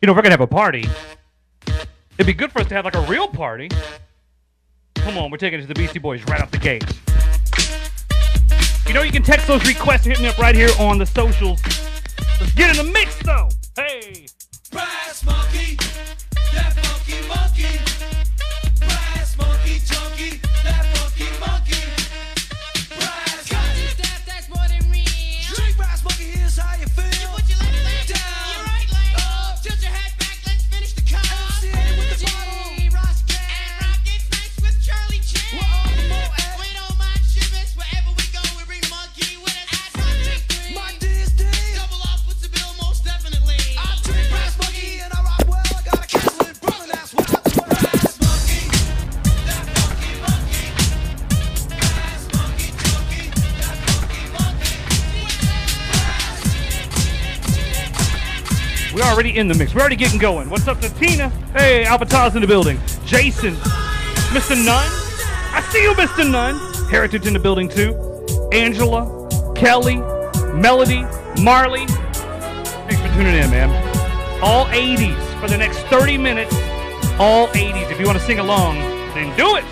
You know, if we're gonna have a party, it'd be good for us to have like a real party. Come on, we're taking it to the Beastie Boys right off the gate. You know, you can text those requests and hit me up right here on the socials. Let's get in the mix, though. Hey. Brass monkey, We're already in the mix. We're already getting going. What's up to Tina? Hey, Albataz in the building. Jason. Mr. Nunn. I see you, Mr. Nunn. Heritage in the building, too. Angela. Kelly. Melody. Marley. Thanks for tuning in, man. All 80s for the next 30 minutes. All 80s. If you want to sing along, then do it.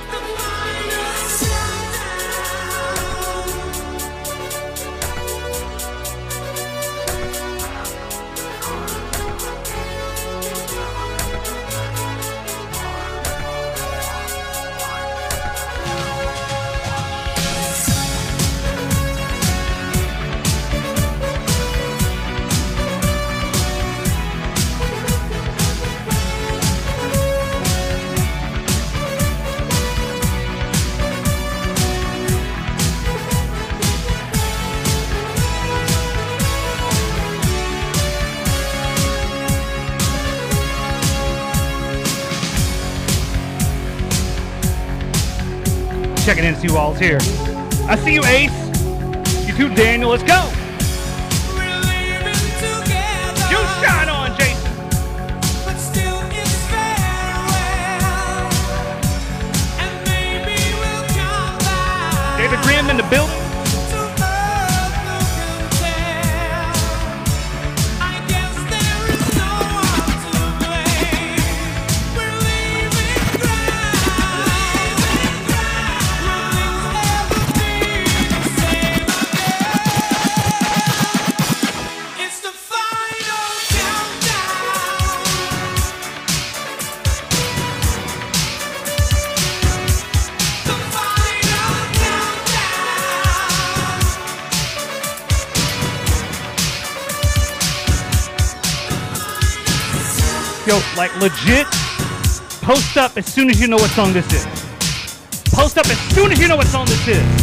Checking in to see who all's here. I see you, Ace. You too, Daniel. Let's go. Yo, like legit, post up as soon as you know what song this is. Post up as soon as you know what song this is.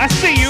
I see you.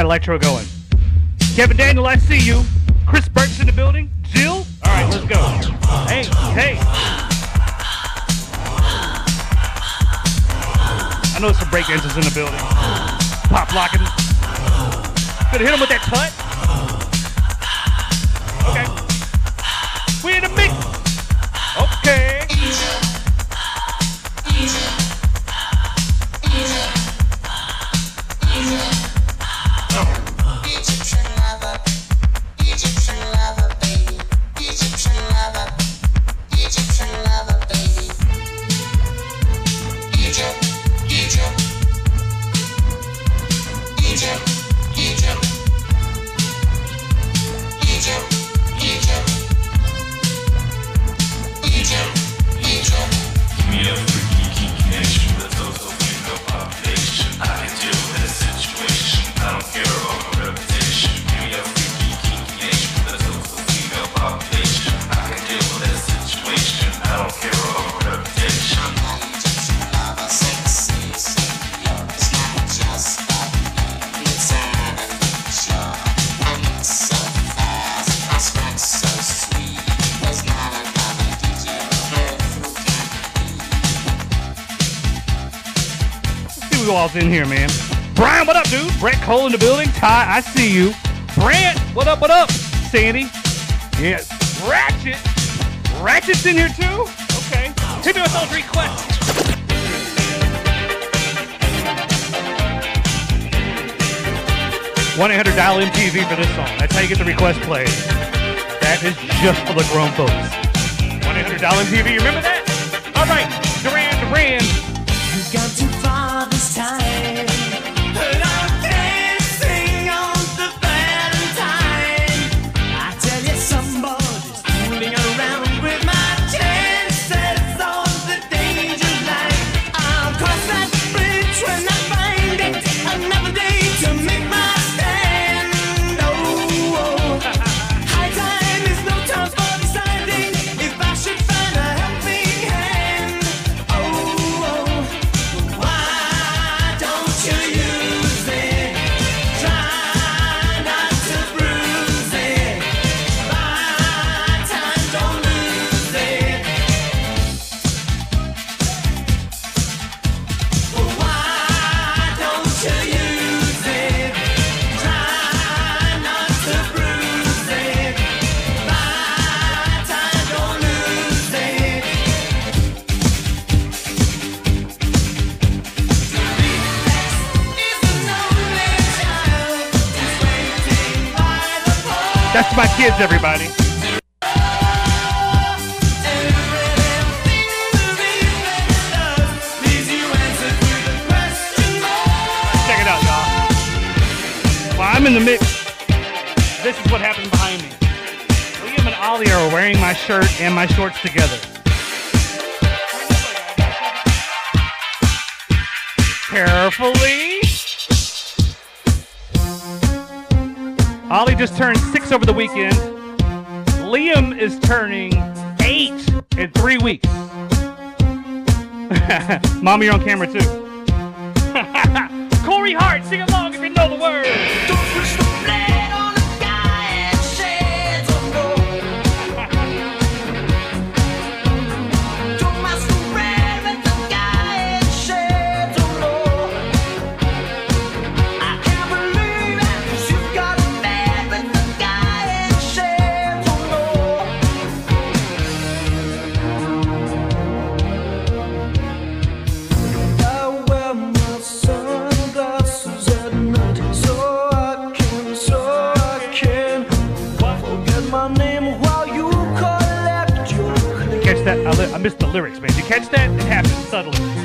that electro going. Kevin Daniel, I see you. Chris Burke's in the building. Jill? All right, let's go. Hey, hey. I know there's some break dancers in the building. Pop locking. Gonna hit him with that cut. Who all's in here, man. Brian, what up, dude? Brett Cole in the building. Ty, I see you. Brant, what up, what up? Sandy. Yes. Ratchet. Ratchet's in here too? Okay. Hit me with those requests. One eight hundred dial MTV for this song. That's how you get the request played. That is just for the grown folks. One eight hundred dial MTV. You remember that? All right, Duran Duran. Time. I'm in the mix, this is what happens behind me. Liam and Ollie are wearing my shirt and my shorts together. Carefully. Ollie just turned six over the weekend. Liam is turning eight in three weeks. Mom, you're on camera too. Corey Hart, sing along if you know the words. I, missed the lyrics, man. You catch that? It happens subtly.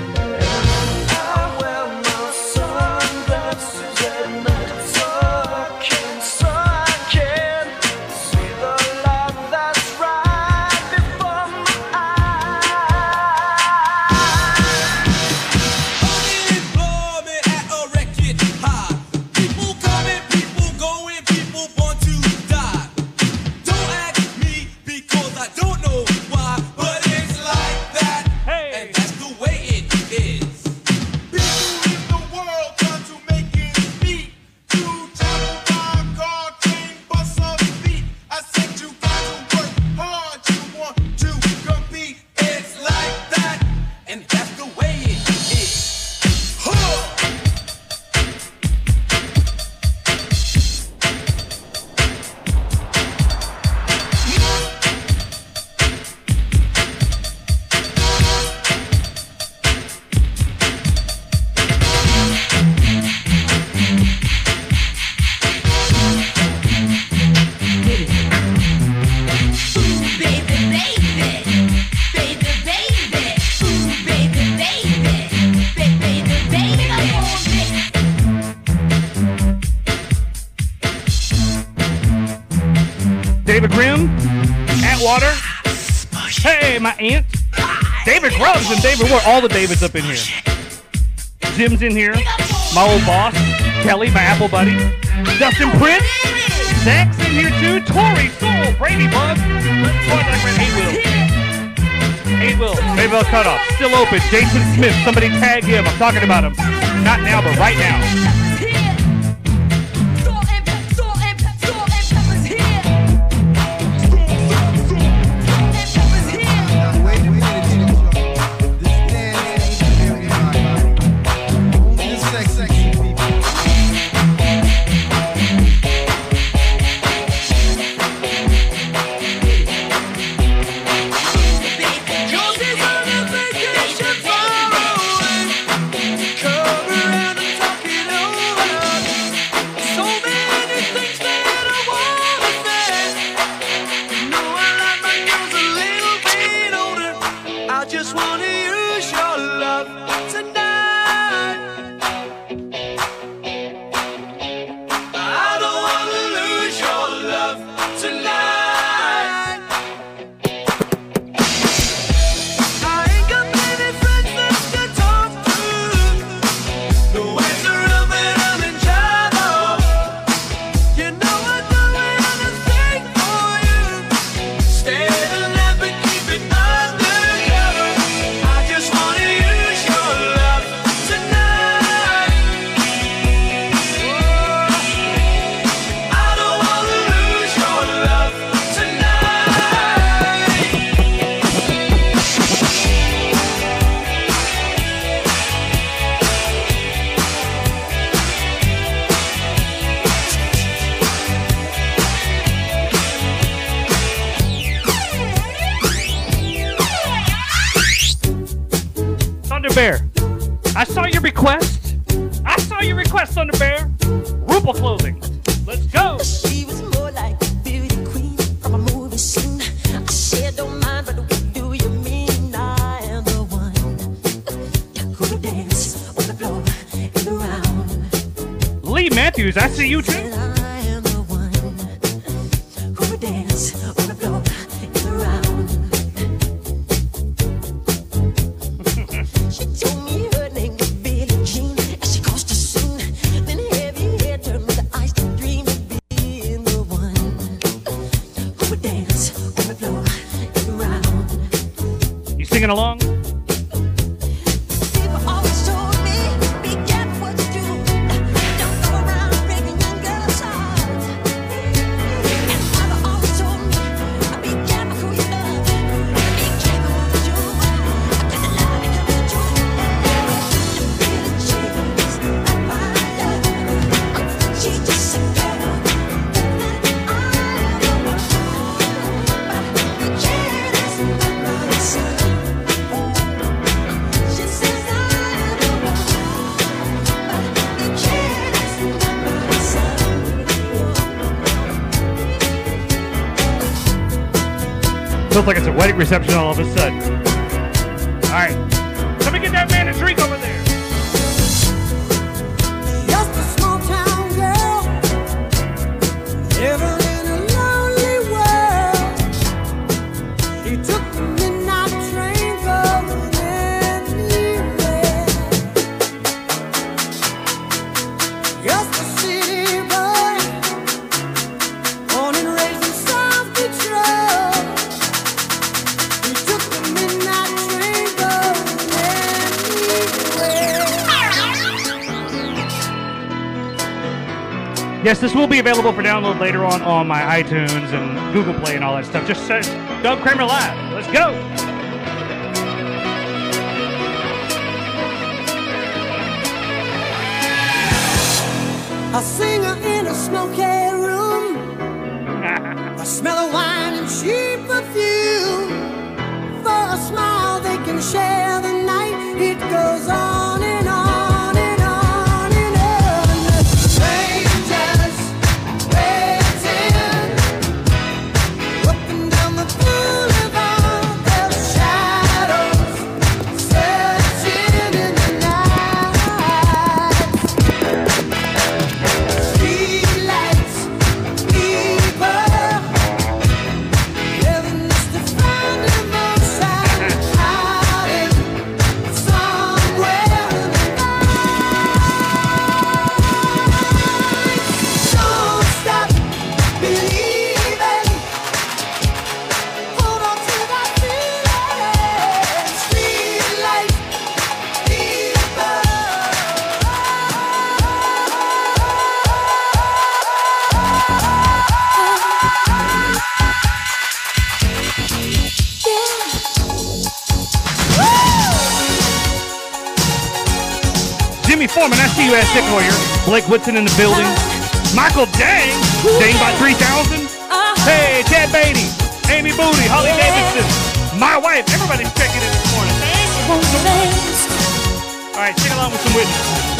All the Davids up in here. Jim's in here. My old boss. Kelly, my Apple buddy. Dustin Prince. Zach's in here too. Tori, Soul, Brady Bug. Hey Will. Hey Will. Maybell cutoff. Still open. Jason Smith. Somebody tag him. I'm talking about him. Not now, but right now. Thunder Bear, I saw your request. I saw your request, Thunder Bear. Ruple clothing. Let's go. She was more like a beauty queen from a movie scene. I said, don't mind, but what do you mean? I am the one who dance on the floor and around. Lee Matthews, I see you too. A wedding reception all of a sudden. Yes, this will be available for download later on on my iTunes and Google Play and all that stuff. Just search Doug Kramer Live. Let's go. A singer in a smoky room. a smell of wine I see you at Sick Warrior. Blake Woodson in the building. Michael Dang, Dang by 3000. Hey, Chad Beatty, Amy Booty, Holly Davidson, my wife. Everybody's checking in this morning. All right, sing along with some witnesses.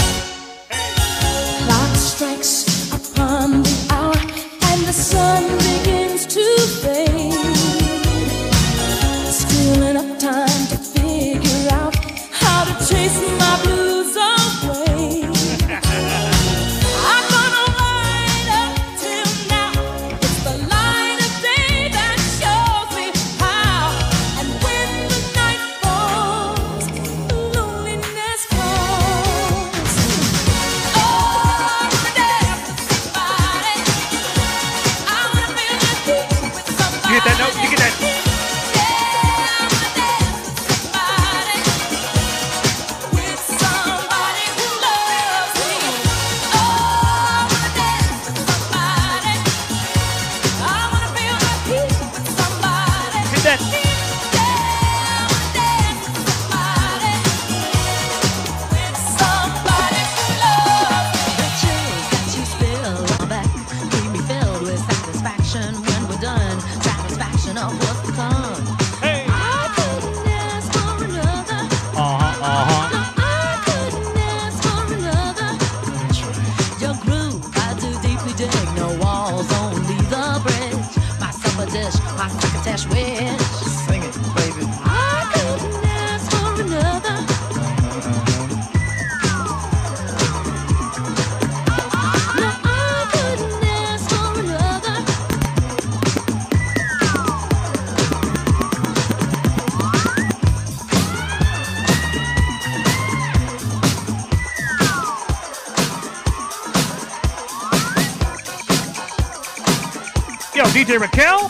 Yo, DJ Raquel,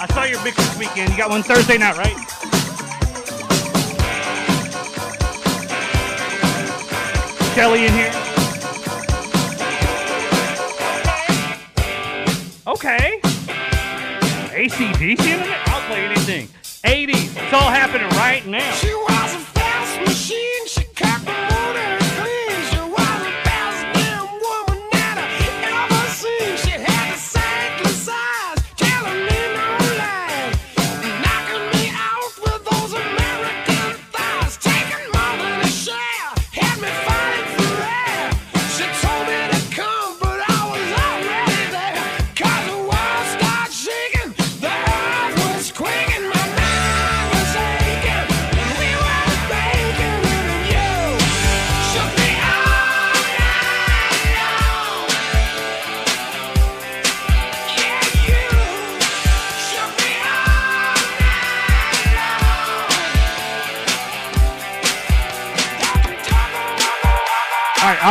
I saw your mix this weekend. You got one Thursday night, right? Kelly in here. Okay. ACDC in it? I'll play anything. 80s. It's all happening right now.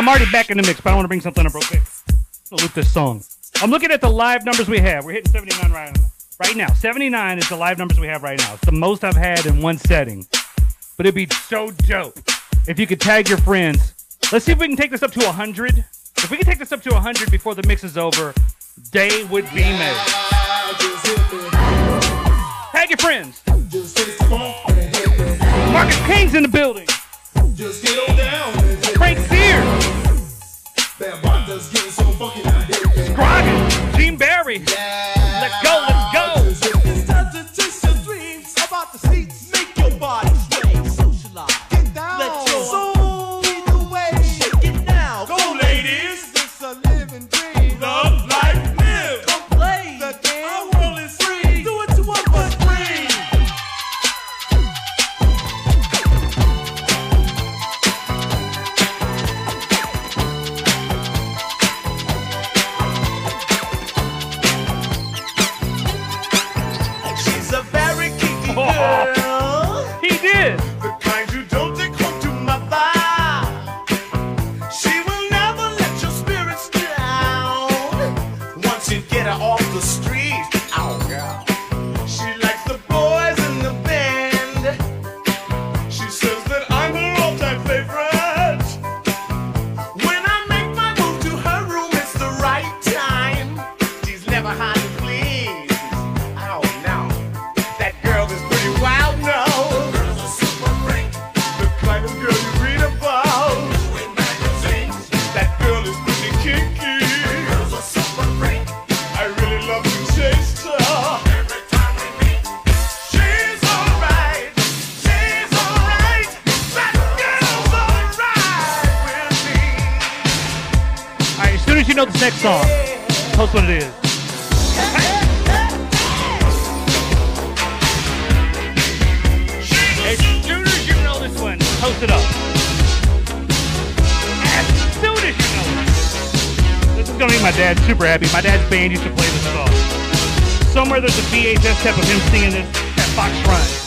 I'm already back in the mix, but I want to bring something up real quick. I'll this song. I'm looking at the live numbers we have. We're hitting 79 right, now. right now. 79 is the live numbers we have right now. It's the most I've had in one setting. But it'd be so dope if you could tag your friends. Let's see if we can take this up to 100. If we can take this up to 100 before the mix is over, day would be made. Tag your friends. Marcus King's in the building. Just. Frank Sears. Just getting so fucking out here. Gene Barry. Go, let's go. next song. Tell us what it is. As soon as you know this one, post it up. As soon as you know it. This is gonna make my dad super happy. My dad's band used to play this song. Somewhere there's a VHS tape of him singing this at Fox Run.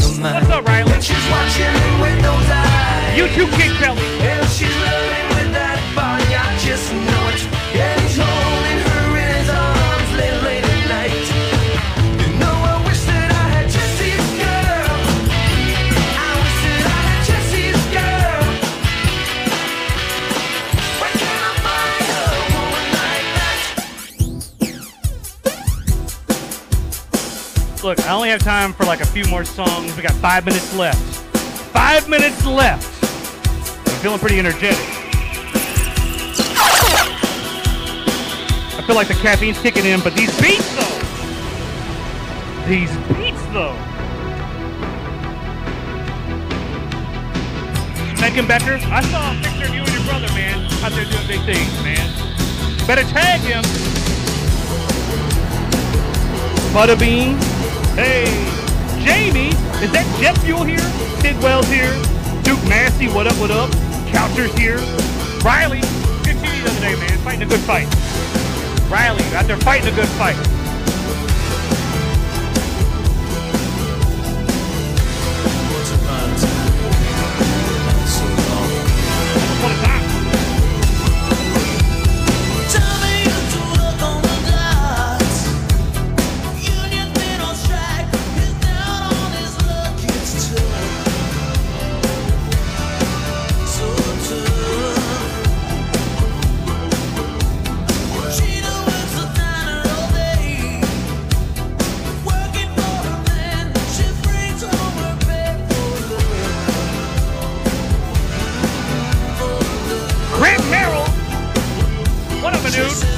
your mind. What's Riley? But she's watching me with those eyes. You too, Kid Kelly. And she's loving I only have time for like a few more songs. We got five minutes left. Five minutes left. I'm feeling pretty energetic. I feel like the caffeine's kicking in, but these beats though. These beats though. Megan Becker, I saw a picture of you and your brother, man, out there doing big things, man. Better tag him. Butterbean. Hey, Jamie, is that jet fuel here? Tidwell's here. Duke Massey, what up, what up? Couchers here. Riley, good TV the other day, man. Fighting a good fight. Riley, out there fighting a good fight. afternoon.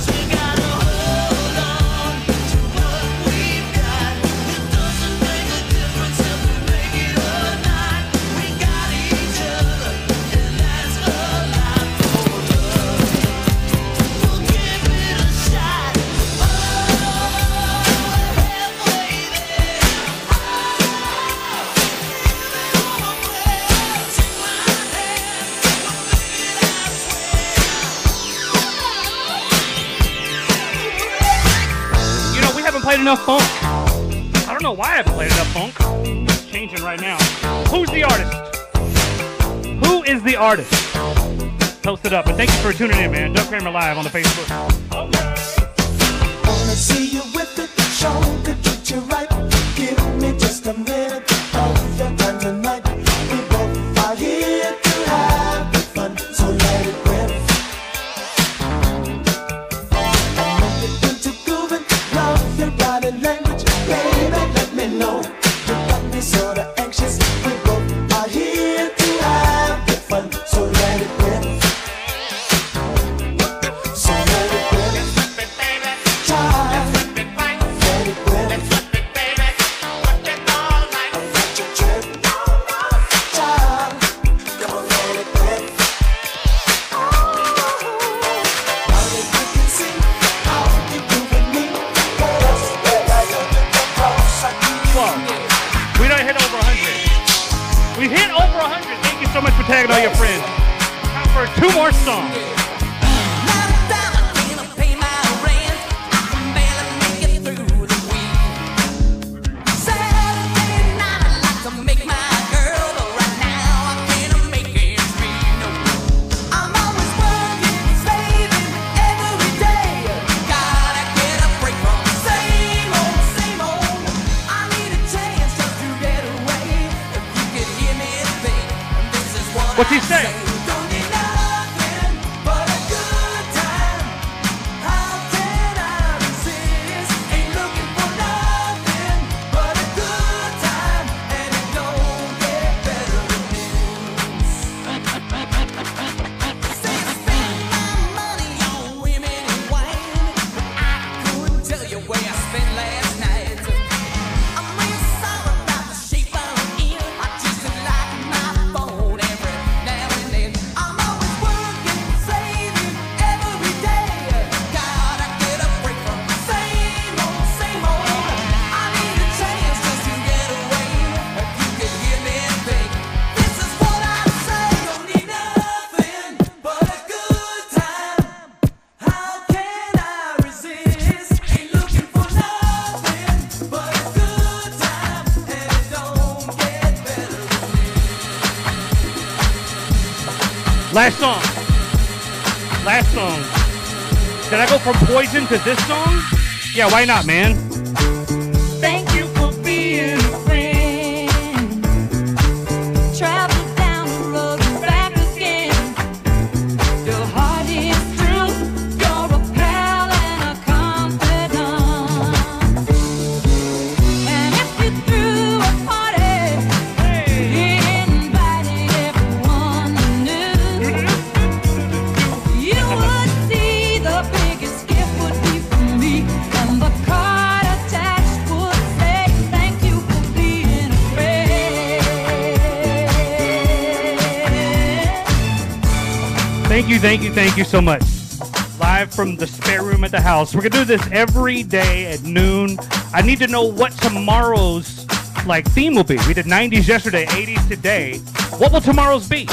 artist. Post it up. And thank you for tuning in, man. Doug Kramer Live on the Facebook. From Poison to this song? Yeah, why not, man? You, thank you, thank you so much. Live from the spare room at the house. We're gonna do this every day at noon. I need to know what tomorrow's like theme will be. We did 90s yesterday, 80s today. What will tomorrow's be?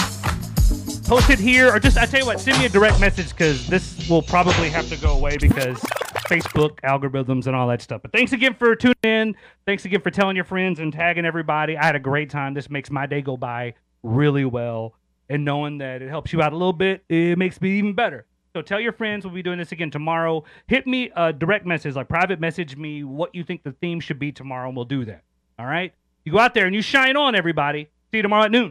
Post it here, or just I tell you what, send me a direct message because this will probably have to go away because Facebook algorithms and all that stuff. But thanks again for tuning in. Thanks again for telling your friends and tagging everybody. I had a great time. This makes my day go by really well. And knowing that it helps you out a little bit, it makes me even better. So tell your friends we'll be doing this again tomorrow. Hit me a direct message, like private message me what you think the theme should be tomorrow, and we'll do that. All right? You go out there and you shine on everybody. See you tomorrow at noon.